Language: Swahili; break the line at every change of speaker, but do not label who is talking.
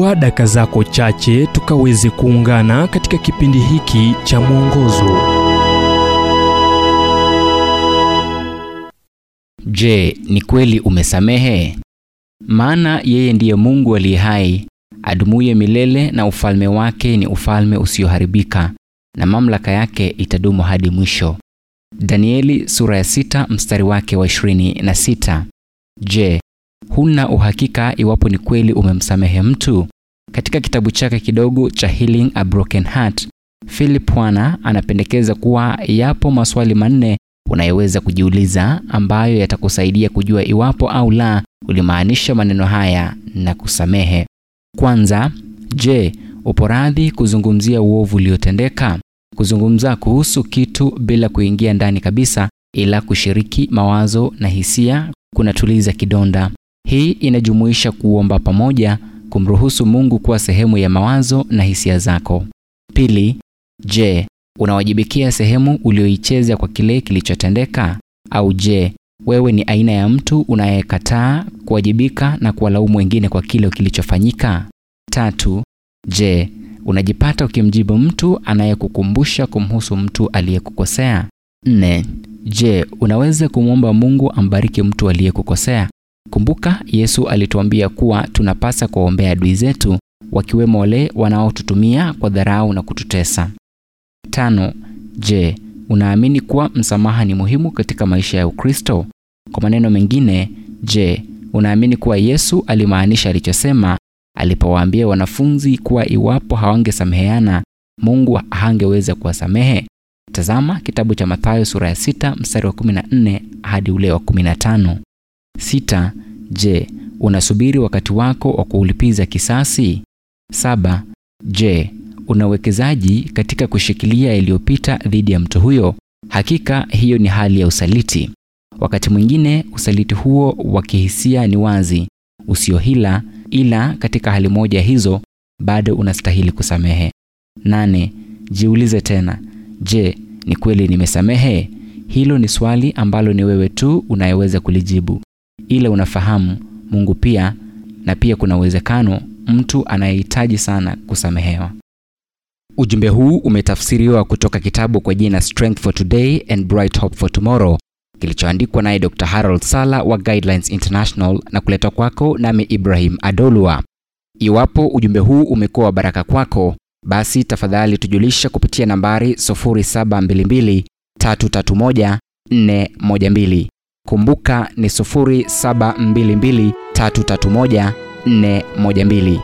chukua daka zako chache tukaweze kuungana katika kipindi hiki cha mwongozo.
Je, ni kweli umesamehe? Maana yeye ndiye Mungu aliye hai, adumuye milele na ufalme wake ni ufalme usioharibika na mamlaka yake itadumu hadi mwisho. Danieli sura ya sita mstari wake wa ishirini na sita. Je, huna uhakika iwapo ni kweli umemsamehe mtu? Katika kitabu chake kidogo cha Healing a Broken Heart, Philip Wana anapendekeza kuwa yapo maswali manne unayoweza kujiuliza ambayo yatakusaidia kujua iwapo au la ulimaanisha maneno haya na kusamehe. Kwanza, je, upo radhi kuzungumzia uovu uliotendeka? Kuzungumza kuhusu kitu bila kuingia ndani kabisa, ila kushiriki mawazo na hisia kunatuliza kidonda. Hii inajumuisha kuomba pamoja, kumruhusu Mungu kuwa sehemu ya mawazo na hisia zako. Pili, je, unawajibikia sehemu ulioicheza kwa kile kilichotendeka? Au je, wewe ni aina ya mtu unayekataa kuwajibika na kuwalaumu wengine kwa kile kilichofanyika? Tatu, je, unajipata ukimjibu mtu anayekukumbusha kumhusu mtu aliyekukosea? Nne, je, unaweza kumwomba Mungu ambariki mtu aliyekukosea? Kumbuka Yesu alituambia kuwa tunapasa kuwaombea adui zetu, wakiwemo wale wanaotutumia kwa dharau na kututesa. Tano, je, unaamini kuwa msamaha ni muhimu katika maisha ya Ukristo? Kwa maneno mengine, je, unaamini kuwa Yesu alimaanisha alichosema alipowaambia wanafunzi kuwa iwapo hawangesameheana Mungu hangeweza kuwasamehe? Tazama kitabu cha Mathayo sura ya 6 mstari wa 14 hadi ule wa 15. Sita, je, unasubiri wakati wako wa kuulipiza kisasi? Saba, je, una uwekezaji katika kushikilia yaliyopita dhidi ya mtu huyo? Hakika hiyo ni hali ya usaliti. Wakati mwingine usaliti huo wa kihisia ni wazi, usiohila, ila katika hali moja hizo bado unastahili kusamehe. Nane, jiulize tena, je, ni kweli nimesamehe? Hilo ni swali ambalo ni wewe tu unayeweza kulijibu, ila unafahamu Mungu pia, na pia kuna uwezekano mtu anayehitaji sana kusamehewa. Ujumbe huu umetafsiriwa kutoka kitabu kwa jina Strength for Today and Bright Hope for Tomorrow kilichoandikwa naye Dr. Harold Sala wa Guidelines International na kuletwa kwako nami Ibrahim Adolwa. Iwapo ujumbe huu umekuwa wa baraka kwako, basi tafadhali tujulisha kupitia nambari 0722 331 412. Kumbuka ni 0722 331 412.